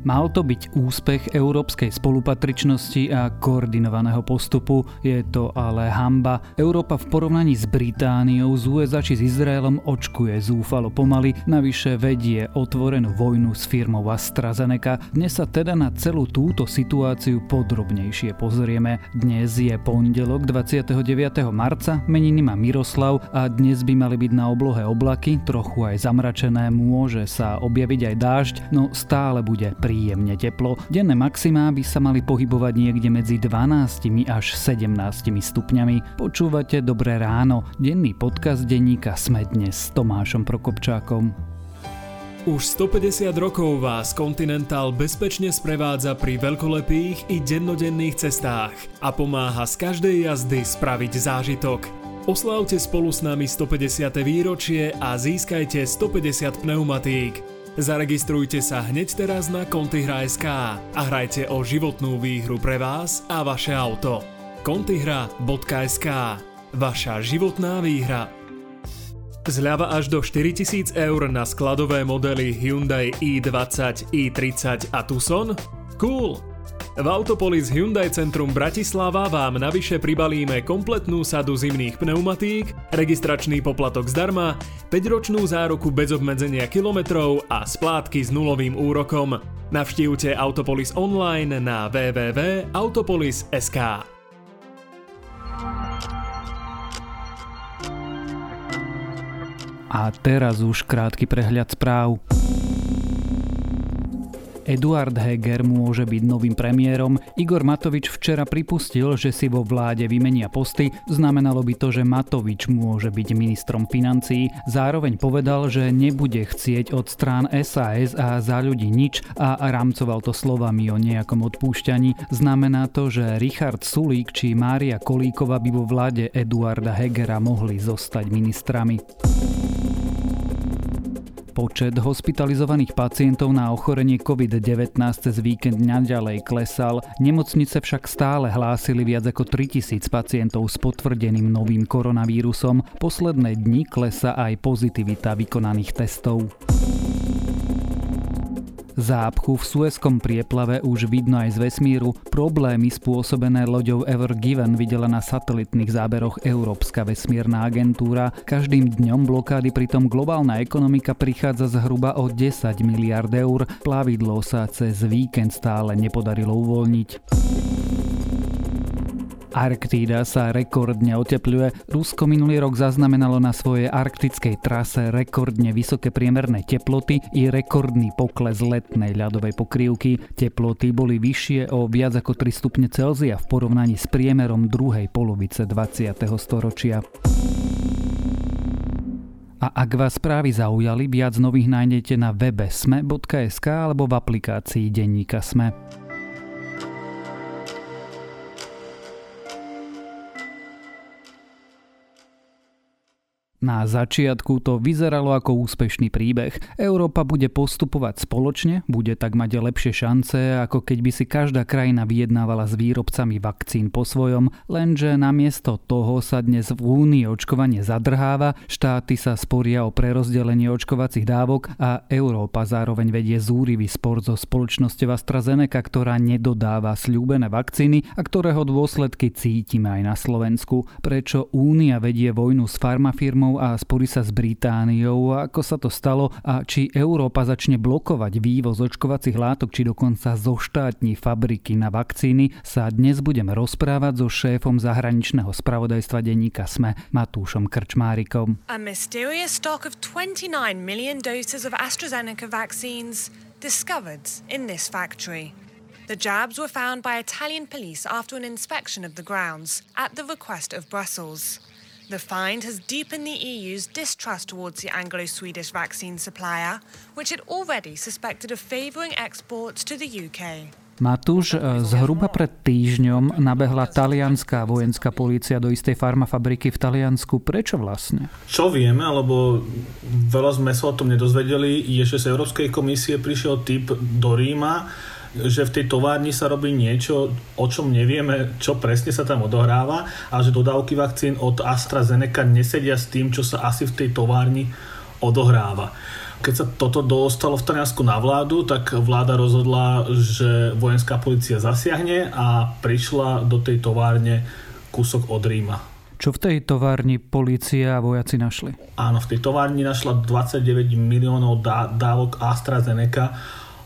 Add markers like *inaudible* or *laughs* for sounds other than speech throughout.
Mal to byť úspech európskej spolupatričnosti a koordinovaného postupu, je to ale hamba. Európa v porovnaní s Britániou, z USA či s Izraelom očkuje zúfalo pomaly, navyše vedie otvorenú vojnu s firmou AstraZeneca. Dnes sa teda na celú túto situáciu podrobnejšie pozrieme. Dnes je pondelok 29. marca, meniny má Miroslav a dnes by mali byť na oblohe oblaky, trochu aj zamračené, môže sa objaviť aj dážď, no stále bude príjemne teplo. Denné maximá by sa mali pohybovať niekde medzi 12 až 17 stupňami. Počúvate Dobré ráno, denný podcast denníka Sme dnes s Tomášom Prokopčákom. Už 150 rokov vás Continental bezpečne sprevádza pri veľkolepých i dennodenných cestách a pomáha z každej jazdy spraviť zážitok. Oslávte spolu s nami 150. výročie a získajte 150 pneumatík. Zaregistrujte sa hneď teraz na Contigra.sk a hrajte o životnú výhru pre vás a vaše auto. Contihra.sk Vaša životná výhra. Zľava až do 4000 eur na skladové modely Hyundai i20, i30 a Tucson? Cool! V Autopolis Hyundai Centrum Bratislava vám navyše pribalíme kompletnú sadu zimných pneumatík, registračný poplatok zdarma, 5-ročnú záruku bez obmedzenia kilometrov a splátky s nulovým úrokom. Navštívte Autopolis online na www.autopolis.sk. A teraz už krátky prehľad správ. Eduard Heger môže byť novým premiérom. Igor Matovič včera pripustil, že si vo vláde vymenia posty. Znamenalo by to, že Matovič môže byť ministrom financií. Zároveň povedal, že nebude chcieť od strán SAS a za ľudí nič a rámcoval to slovami o nejakom odpúšťaní. Znamená to, že Richard Sulík či Mária Kolíkova by vo vláde Eduarda Hegera mohli zostať ministrami. Počet hospitalizovaných pacientov na ochorenie COVID-19 cez víkend naďalej klesal, nemocnice však stále hlásili viac ako 3000 pacientov s potvrdeným novým koronavírusom. Posledné dni klesa aj pozitivita vykonaných testov. Zápchu v Suezkom prieplave už vidno aj z vesmíru. Problémy spôsobené loďou Ever Given videla na satelitných záberoch Európska vesmírna agentúra. Každým dňom blokády pritom globálna ekonomika prichádza zhruba o 10 miliard eur. Plavidlo sa cez víkend stále nepodarilo uvoľniť. Arktída sa rekordne otepľuje. Rusko minulý rok zaznamenalo na svojej arktickej trase rekordne vysoké priemerné teploty i rekordný pokles letnej ľadovej pokrývky. Teploty boli vyššie o viac ako 3 stupne Celzia v porovnaní s priemerom druhej polovice 20. storočia. A ak vás správy zaujali, viac nových nájdete na webe sme.sk alebo v aplikácii Denníka Sme. Na začiatku to vyzeralo ako úspešný príbeh. Európa bude postupovať spoločne, bude tak mať lepšie šance, ako keď by si každá krajina vyjednávala s výrobcami vakcín po svojom, lenže namiesto toho sa dnes v Únii očkovanie zadrháva, štáty sa sporia o prerozdelenie očkovacích dávok a Európa zároveň vedie zúrivý spor so spoločnosťou AstraZeneca, ktorá nedodáva sľúbené vakcíny a ktorého dôsledky cítime aj na Slovensku. Prečo Únia vedie vojnu s farmafirmou a sporí sa s Britániou, ako sa to stalo a či Európa začne blokovať vývoz očkovacích látok, či dokonca zoštátni fabriky na vakcíny, sa dnes budeme rozprávať so šéfom zahraničného spravodajstva denníka SME Matúšom Krčmárikom. A mysterious stock of 29 million doses of AstraZeneca vaccines discovered in this factory. The jabs were found by Italian police after an inspection of the grounds at the request of Brussels. The find has deepened the EU's distrust towards the Anglo Swedish vaccine supplier, which had already suspected of favouring exports to the UK. Matúš, e, zhruba pred týždňom nabehla talianská vojenská polícia do istej farmafabriky v Taliansku. Prečo vlastne? Čo vieme, alebo veľa sme sa o tom nedozvedeli, je, že z Európskej komisie prišiel typ do Ríma, že v tej továrni sa robí niečo, o čom nevieme, čo presne sa tam odohráva a že dodávky vakcín od AstraZeneca nesedia s tým, čo sa asi v tej továrni odohráva. Keď sa toto dostalo v Taliansku na vládu, tak vláda rozhodla, že vojenská policia zasiahne a prišla do tej továrne kúsok od Ríma. Čo v tej továrni policia a vojaci našli? Áno, v tej továrni našla 29 miliónov dá- dávok AstraZeneca,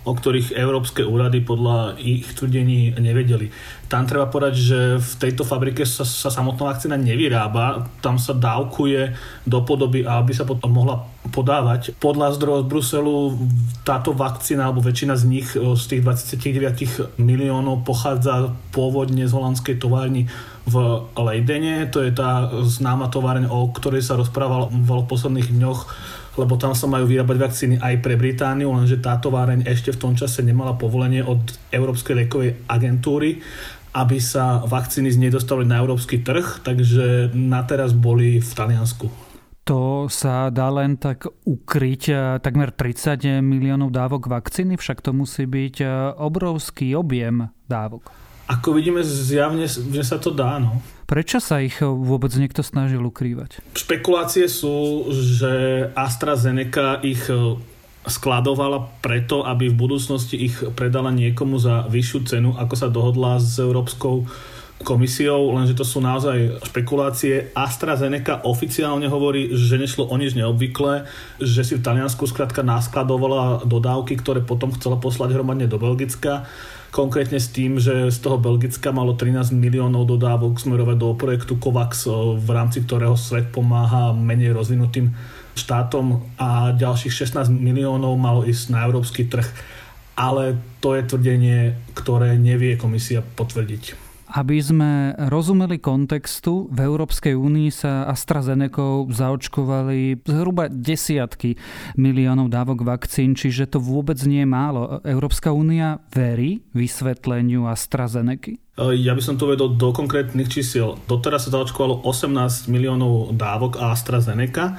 o ktorých európske úrady podľa ich tvrdení nevedeli. Tam treba povedať, že v tejto fabrike sa, sa samotná vakcína nevyrába, tam sa dávkuje do podoby, aby sa potom mohla podávať. Podľa zdrojov z Bruselu táto vakcína, alebo väčšina z nich, z tých 29 miliónov pochádza pôvodne z holandskej továrny v Leidene. To je tá známa továreň, o ktorej sa rozprával v posledných dňoch lebo tam sa majú vyrábať vakcíny aj pre Britániu, lenže tá továreň ešte v tom čase nemala povolenie od Európskej liekovej agentúry, aby sa vakcíny z nej dostali na európsky trh, takže na teraz boli v Taliansku. To sa dá len tak ukryť takmer 30 miliónov dávok vakcíny, však to musí byť obrovský objem dávok. Ako vidíme, zjavne že sa to dá. No. Prečo sa ich vôbec niekto snažil ukrývať? Špekulácie sú, že AstraZeneca ich e, skladovala preto, aby v budúcnosti ich predala niekomu za vyššiu cenu, ako sa dohodla s Európskou komisiou, lenže to sú naozaj špekulácie. AstraZeneca oficiálne hovorí, že nešlo o nič neobvyklé, že si v Taliansku skrátka naskladovala dodávky, ktoré potom chcela poslať hromadne do Belgicka konkrétne s tým, že z toho Belgicka malo 13 miliónov dodávok smerovať do projektu COVAX, v rámci ktorého svet pomáha menej rozvinutým štátom a ďalších 16 miliónov malo ísť na európsky trh. Ale to je tvrdenie, ktoré nevie komisia potvrdiť. Aby sme rozumeli kontextu, v Európskej únii sa AstraZeneca zaočkovali zhruba desiatky miliónov dávok vakcín, čiže to vôbec nie je málo. Európska únia verí vysvetleniu AstraZeneca? Ja by som to vedol do konkrétnych čísiel. Doteraz sa zaočkovalo 18 miliónov dávok AstraZeneca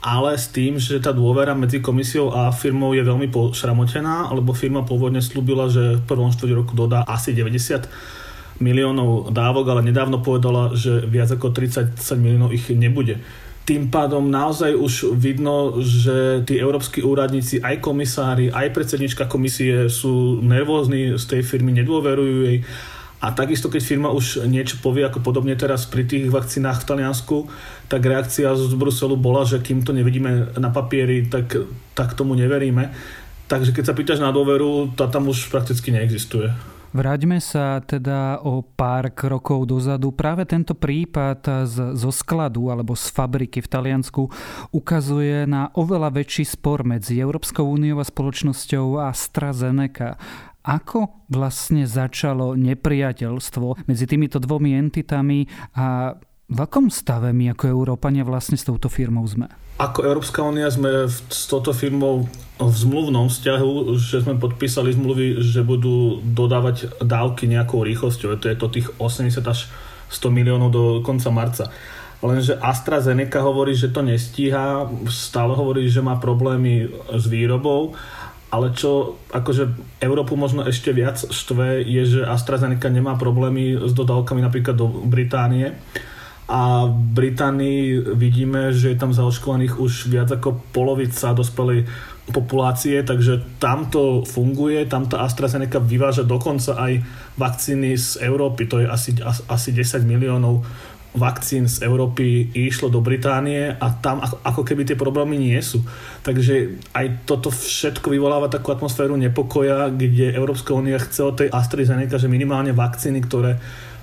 ale s tým, že tá dôvera medzi komisiou a firmou je veľmi pošramotená, lebo firma pôvodne slúbila, že v prvom štvrť roku dodá asi 90 miliónov dávok, ale nedávno povedala, že viac ako 30 miliónov ich nebude. Tým pádom naozaj už vidno, že tí európsky úradníci, aj komisári, aj predsednička komisie sú nervózni z tej firmy, nedôverujú jej. A takisto, keď firma už niečo povie, ako podobne teraz pri tých vakcínach v Taliansku, tak reakcia z Bruselu bola, že kým to nevidíme na papieri, tak, tak tomu neveríme. Takže keď sa pýtaš na dôveru, tá tam už prakticky neexistuje. Vráťme sa teda o pár krokov dozadu. Práve tento prípad z, zo skladu alebo z fabriky v Taliansku ukazuje na oveľa väčší spor medzi Európskou úniou a spoločnosťou AstraZeneca. Ako vlastne začalo nepriateľstvo medzi týmito dvomi entitami a v akom stave my ako Európania vlastne s touto firmou sme? Ako Európska únia sme v, s touto firmou v zmluvnom vzťahu, že sme podpísali zmluvy, že budú dodávať dávky nejakou rýchlosťou. To je to tých 80 až 100 miliónov do konca marca. Lenže AstraZeneca hovorí, že to nestíha, stále hovorí, že má problémy s výrobou, ale čo akože Európu možno ešte viac štve je, že AstraZeneca nemá problémy s dodávkami napríklad do Británie a v Británii vidíme, že je tam zaočkovaných už viac ako polovica dospelej populácie, takže tam to funguje, tam tá AstraZeneca vyváža dokonca aj vakcíny z Európy, to je asi, asi 10 miliónov vakcín z Európy išlo do Británie a tam ako, ako keby tie problémy nie sú. Takže aj toto všetko vyvoláva takú atmosféru nepokoja, kde Európska únia chce od tej AstraZeneca, že minimálne vakcíny, ktoré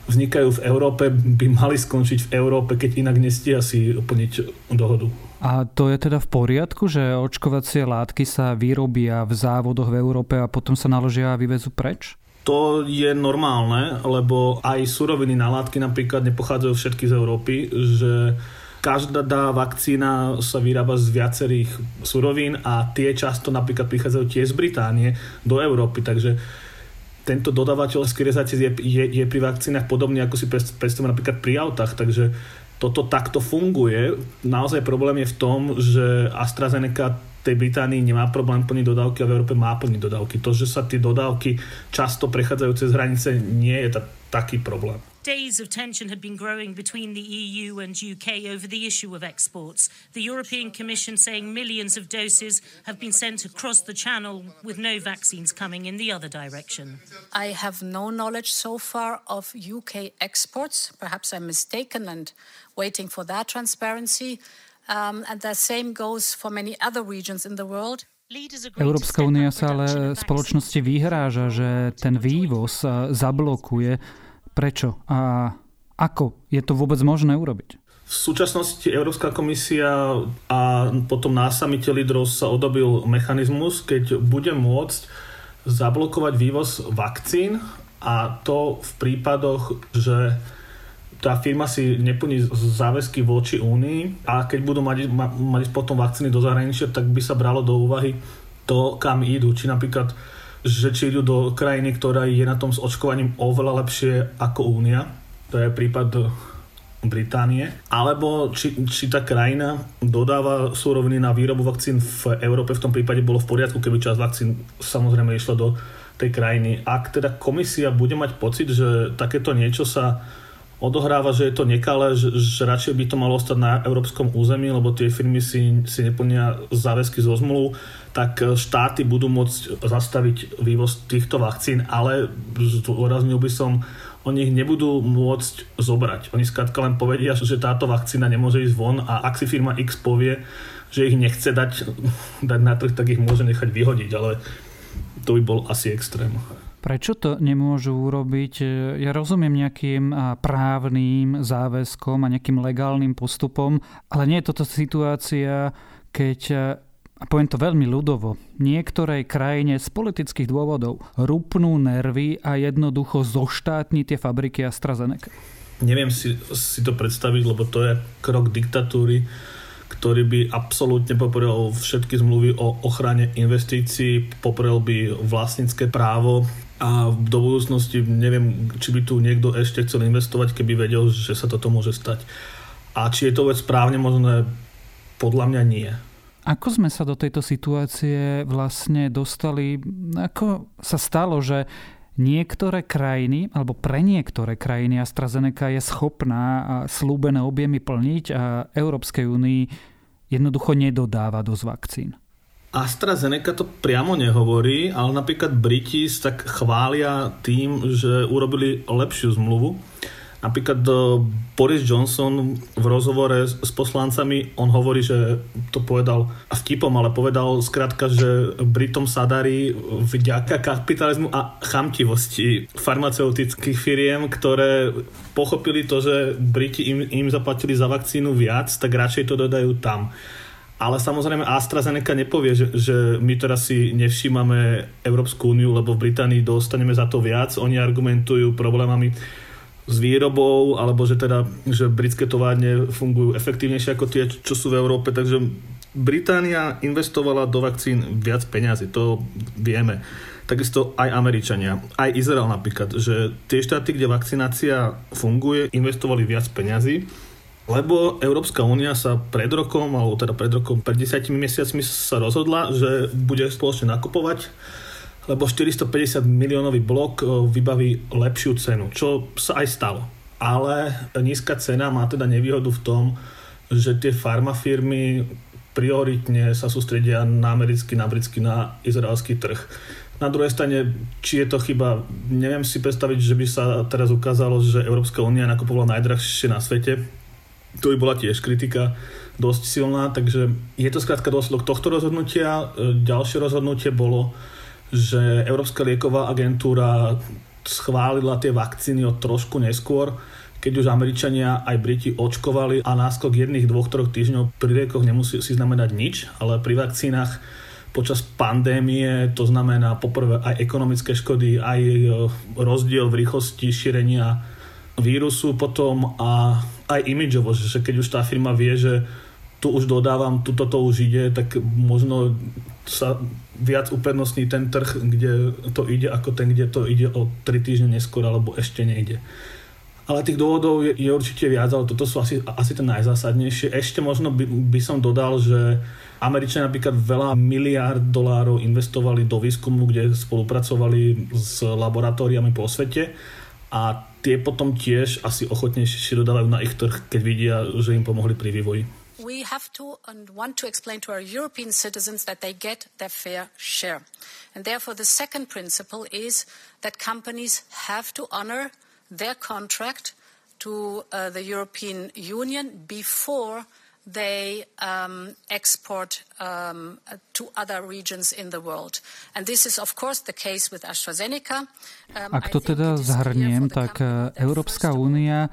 vznikajú v Európe, by mali skončiť v Európe, keď inak nestia si plniť dohodu. A to je teda v poriadku, že očkovacie látky sa vyrobia v závodoch v Európe a potom sa naložia a vyvezú preč? To je normálne, lebo aj suroviny na látky napríklad nepochádzajú všetky z Európy, že každá vakcína sa vyrába z viacerých surovín a tie často napríklad prichádzajú tiež z Británie do Európy, takže tento dodávateľský rezates je, je, je pri vakcínach podobný, ako si predstavíme napríklad pri autách, takže toto takto funguje. Naozaj problém je v tom, že AstraZeneca tej Británii nemá problém plniť dodávky a v Európe má plniť dodávky. To, že sa tie dodávky často prechádzajú cez hranice, nie je ta- taký problém. Days of tension had been growing between the EU and UK over the issue of exports. The European Commission saying millions of doses have been sent across the channel with no vaccines coming in the other direction. I have no knowledge so far of UK exports. Perhaps I'm mistaken and waiting for that transparency. Um, and the same goes for many other regions in the world. Európska únia sa ale spoločnosti vyhráža, že ten vývoz zablokuje Prečo a ako je to vôbec možné urobiť? V súčasnosti Európska komisia a potom na samite lídrov sa odobil mechanizmus, keď bude môcť zablokovať vývoz vakcín a to v prípadoch, že tá firma si neplní záväzky voči Únii a keď budú mať, mať potom vakcíny do zahraničia, tak by sa bralo do úvahy to, kam idú. Či napríklad že či idú do krajiny, ktorá je na tom s očkovaním oveľa lepšie ako Únia. To je prípad Británie. Alebo či, či tá krajina dodáva súroviny na výrobu vakcín v Európe. V tom prípade bolo v poriadku, keby časť vakcín samozrejme išla do tej krajiny. Ak teda komisia bude mať pocit, že takéto niečo sa odohráva, že je to nekalé, že, že radšej by to malo ostať na európskom území, lebo tie firmy si, si neplnia záväzky zo zmluv, tak štáty budú môcť zastaviť vývoz týchto vakcín, ale zdôraznil by som, oni ich nebudú môcť zobrať. Oni skrátka len povedia, že táto vakcína nemôže ísť von a ak si firma X povie, že ich nechce dať, *laughs* dať na trh, tak ich môže nechať vyhodiť, ale to by bol asi extrém. Prečo to nemôžu urobiť? Ja rozumiem nejakým právnym záväzkom a nejakým legálnym postupom, ale nie je toto situácia, keď a poviem to veľmi ľudovo, niektorej krajine z politických dôvodov rupnú nervy a jednoducho zoštátni tie fabriky AstraZeneca? Neviem si, si to predstaviť, lebo to je krok diktatúry, ktorý by absolútne poprel všetky zmluvy o ochrane investícií, poprel by vlastnícke právo, a do budúcnosti neviem, či by tu niekto ešte chcel investovať, keby vedel, že sa toto môže stať. A či je to vec správne možné, podľa mňa nie. Ako sme sa do tejto situácie vlastne dostali? Ako sa stalo, že niektoré krajiny, alebo pre niektoré krajiny AstraZeneca je schopná slúbené objemy plniť a Európskej únii jednoducho nedodáva dosť vakcín? AstraZeneca to priamo nehovorí, ale napríklad Briti tak chvália tým, že urobili lepšiu zmluvu. Napríklad e, Boris Johnson v rozhovore s poslancami, on hovorí, že to povedal vtipom, ale povedal skrátka, že Britom sa darí vďaka kapitalizmu a chamtivosti farmaceutických firiem, ktoré pochopili to, že Briti im, im zaplatili za vakcínu viac, tak radšej to dodajú tam. Ale samozrejme AstraZeneca nepovie, že, že my teraz si nevšímame Európsku úniu, lebo v Británii dostaneme za to viac. Oni argumentujú problémami s výrobou, alebo že teda, že britské továrne fungujú efektívnejšie ako tie, čo sú v Európe, takže Británia investovala do vakcín viac peňazí, to vieme. Takisto aj Američania, aj Izrael napríklad, že tie štáty, kde vakcinácia funguje, investovali viac peňazí lebo Európska únia sa pred rokom, alebo teda pred rokom, pred 10 mesiacmi sa rozhodla, že bude spoločne nakupovať, lebo 450 miliónový blok e, vybaví lepšiu cenu, čo sa aj stalo. Ale nízka cena má teda nevýhodu v tom, že tie farmafirmy prioritne sa sústredia na americký, na britský, na izraelský trh. Na druhej strane, či je to chyba, neviem si predstaviť, že by sa teraz ukázalo, že Európska únia nakupovala najdrahšie na svete, to by bola tiež kritika dosť silná, takže je to skrátka dôsledok tohto rozhodnutia. E, ďalšie rozhodnutie bolo, že Európska lieková agentúra schválila tie vakcíny od trošku neskôr, keď už Američania aj Briti očkovali a náskok jedných, dvoch, troch týždňov pri liekoch nemusí si znamenať nič, ale pri vakcínach počas pandémie to znamená poprvé aj ekonomické škody, aj e, rozdiel v rýchlosti šírenia vírusu potom a aj imidžovo, že keď už tá firma vie, že tu už dodávam, tu toto už ide, tak možno sa viac uprednostní ten trh, kde to ide, ako ten, kde to ide o 3 týždne neskôr, alebo ešte nejde. Ale tých dôvodov je, je určite viac, ale toto sú asi, asi ten najzásadnejšie. Ešte možno by, by som dodal, že Američania napríklad veľa miliárd dolárov investovali do výskumu, kde spolupracovali s laboratóriami po svete a tie potom tiež asi ochotnejšie dodávajú na ich trh, keď vidia, že im pomohli pri vývoji. We have to and want to explain to our European citizens that they get their fair share. And therefore, the second principle is that companies have to honor their contract to uh, the European Union before they um, export um, to other regions in the world. And this is of course the case with AstraZeneca. Um, Ak to teda zhrniem, tak uh, Európska únia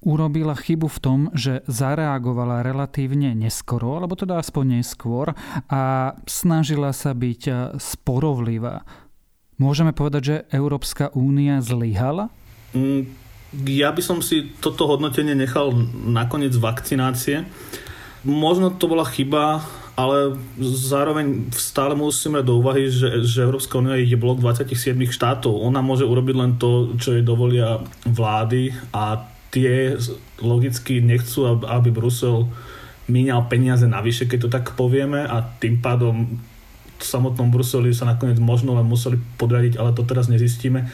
urobila chybu v tom, že zareagovala relatívne neskoro, alebo teda aspoň neskôr a snažila sa byť uh, sporovlivá. Môžeme povedať, že Európska únia zlyhala? Mm ja by som si toto hodnotenie nechal nakoniec vakcinácie. Možno to bola chyba, ale zároveň stále musíme do úvahy, že, že Európska únia je blok 27 štátov. Ona môže urobiť len to, čo jej dovolia vlády a tie logicky nechcú, aby Brusel míňal peniaze navyše, keď to tak povieme a tým pádom v samotnom Bruseli sa nakoniec možno len museli podradiť, ale to teraz nezistíme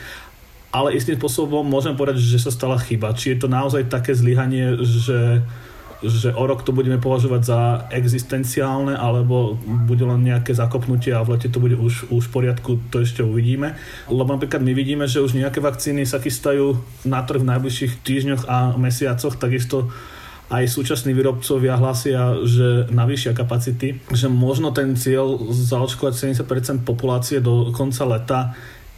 ale istým spôsobom môžem povedať, že sa stala chyba. Či je to naozaj také zlyhanie, že, že o rok to budeme považovať za existenciálne, alebo bude len nejaké zakopnutie a v lete to bude už, už v poriadku, to ešte uvidíme. Lebo napríklad my vidíme, že už nejaké vakcíny sa chystajú na trh v najbližších týždňoch a mesiacoch, takisto aj súčasní výrobcovia hlasia, že navýšia kapacity, že možno ten cieľ zaočkovať 70% populácie do konca leta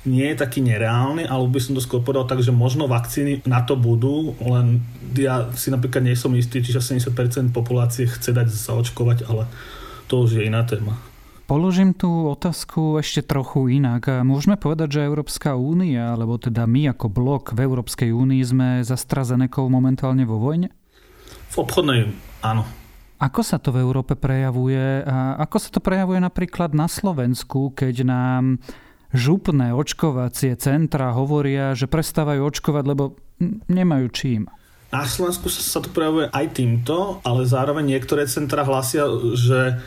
nie je taký nereálny, ale by som to skôr povedal tak, že možno vakcíny na to budú, len ja si napríklad nie som istý, čiže 70% populácie chce dať zaočkovať, ale to už je iná téma. Položím tú otázku ešte trochu inak. Môžeme povedať, že Európska únia, alebo teda my ako blok v Európskej únii sme za AstraZeneca momentálne vo vojne? V obchodnej áno. Ako sa to v Európe prejavuje? A ako sa to prejavuje napríklad na Slovensku, keď nám župné očkovacie centra hovoria, že prestávajú očkovať, lebo nemajú čím. Na Slovensku sa to prejavuje aj týmto, ale zároveň niektoré centra hlasia, že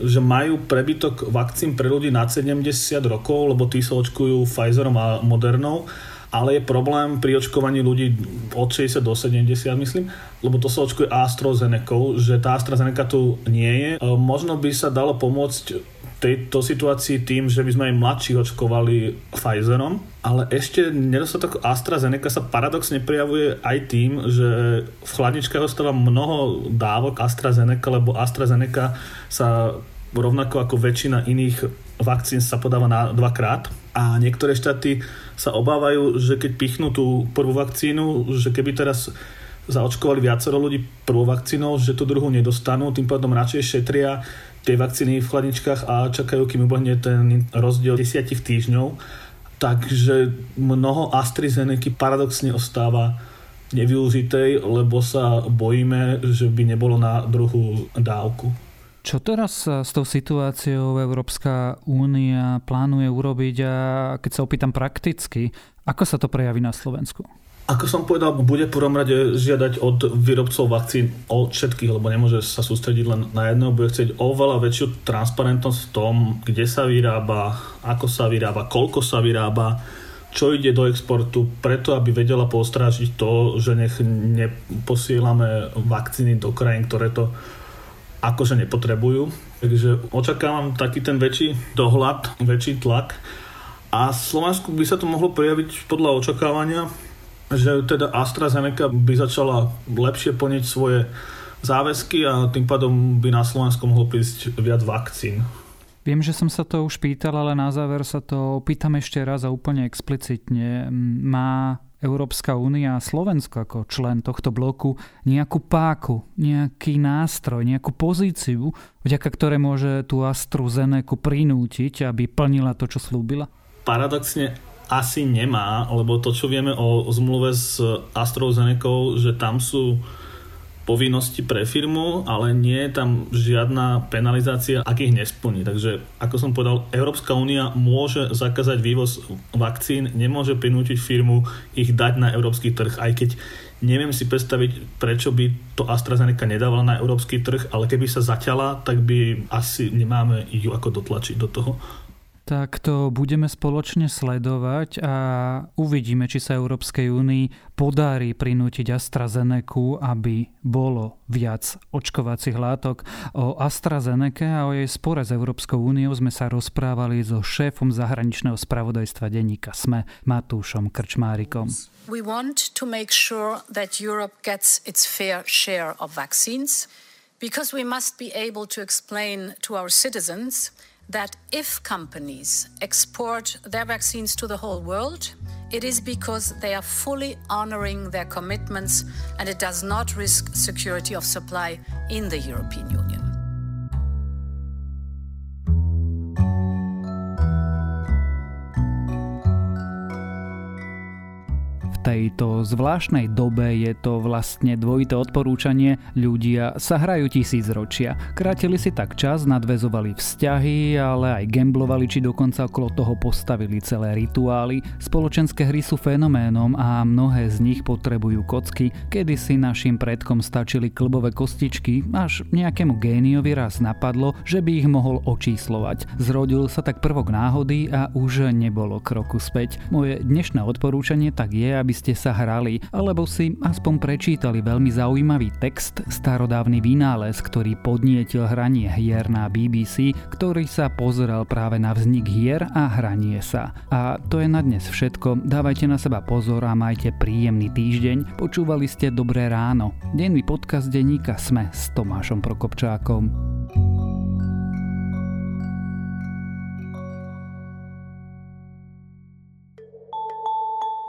že majú prebytok vakcín pre ľudí nad 70 rokov, lebo tí sa očkujú Pfizerom a Modernou, ale je problém pri očkovaní ľudí od 60 do 70, myslím, lebo to sa očkuje AstraZeneca, že tá AstraZeneca tu nie je. E, možno by sa dalo pomôcť tejto situácii tým, že by sme aj mladších očkovali Pfizerom, ale ešte nedostatok AstraZeneca sa paradoxne prejavuje aj tým, že v chladničkách ostáva mnoho dávok AstraZeneca, lebo AstraZeneca sa rovnako ako väčšina iných vakcín sa podáva na dvakrát. A niektoré štáty sa obávajú, že keď pichnú tú prvú vakcínu, že keby teraz zaočkovali viacero ľudí prvou vakcínou, že tú druhú nedostanú, tým pádom radšej šetria tie vakcíny v chladničkách a čakajú, kým ubehne ten rozdiel 10 týždňov. Takže mnoho AstraZeneca paradoxne ostáva nevyužitej, lebo sa bojíme, že by nebolo na druhú dávku. Čo teraz s tou situáciou Európska únia plánuje urobiť a keď sa opýtam prakticky, ako sa to prejaví na Slovensku? Ako som povedal, bude v prvom rade žiadať od výrobcov vakcín od všetkých, lebo nemôže sa sústrediť len na jedného, bude chcieť oveľa väčšiu transparentnosť v tom, kde sa vyrába, ako sa vyrába, koľko sa vyrába, čo ide do exportu, preto aby vedela postrážiť to, že nech neposielame vakcíny do krajín, ktoré to akože nepotrebujú. Takže očakávam taký ten väčší dohľad, väčší tlak. A Slovensku by sa to mohlo prejaviť podľa očakávania že teda AstraZeneca by začala lepšie plniť svoje záväzky a tým pádom by na Slovensku mohlo prísť viac vakcín. Viem, že som sa to už pýtal, ale na záver sa to pýtam ešte raz a úplne explicitne. Má Európska únia a Slovensko ako člen tohto bloku nejakú páku, nejaký nástroj, nejakú pozíciu, vďaka ktoré môže tú AstraZeneca prinútiť, aby plnila to, čo slúbila? Paradoxne asi nemá, lebo to, čo vieme o zmluve s AstraZeneca, že tam sú povinnosti pre firmu, ale nie je tam žiadna penalizácia, ak ich nesplní. Takže, ako som povedal, Európska únia môže zakázať vývoz vakcín, nemôže prinútiť firmu ich dať na európsky trh, aj keď Neviem si predstaviť, prečo by to AstraZeneca nedávala na európsky trh, ale keby sa zaťala, tak by asi nemáme ju ako dotlačiť do toho tak to budeme spoločne sledovať a uvidíme, či sa Európskej únii podarí prinútiť AstraZeneca, aby bolo viac očkovacích látok. O AstraZeneca a o jej spore s Európskou úniou sme sa rozprávali so šéfom zahraničného spravodajstva denníka SME Matúšom Krčmárikom. We want to make sure that Europe gets its fair share of vaccines because we must be able to explain to our citizens that if companies export their vaccines to the whole world, it is because they are fully honoring their commitments and it does not risk security of supply in the European Union. Tejto zvláštnej dobe je to vlastne dvojité odporúčanie. Ľudia sa hrajú tisíc ročia. Krátili si tak čas, nadvezovali vzťahy, ale aj gamblovali či dokonca okolo toho postavili celé rituály. Spoločenské hry sú fenoménom a mnohé z nich potrebujú kocky, kedy si našim predkom stačili klbové kostičky, až nejakému géniovi raz napadlo, že by ich mohol očíslovať. Zrodil sa tak prvok náhody a už nebolo kroku späť. Moje dnešné odporúčanie tak je, aby ste sa hrali, alebo si aspoň prečítali veľmi zaujímavý text, starodávny vynález, ktorý podnietil hranie hier na BBC, ktorý sa pozeral práve na vznik hier a hranie sa. A to je na dnes všetko, dávajte na seba pozor a majte príjemný týždeň. Počúvali ste Dobré ráno. Denný podcast denníka Sme s Tomášom Prokopčákom.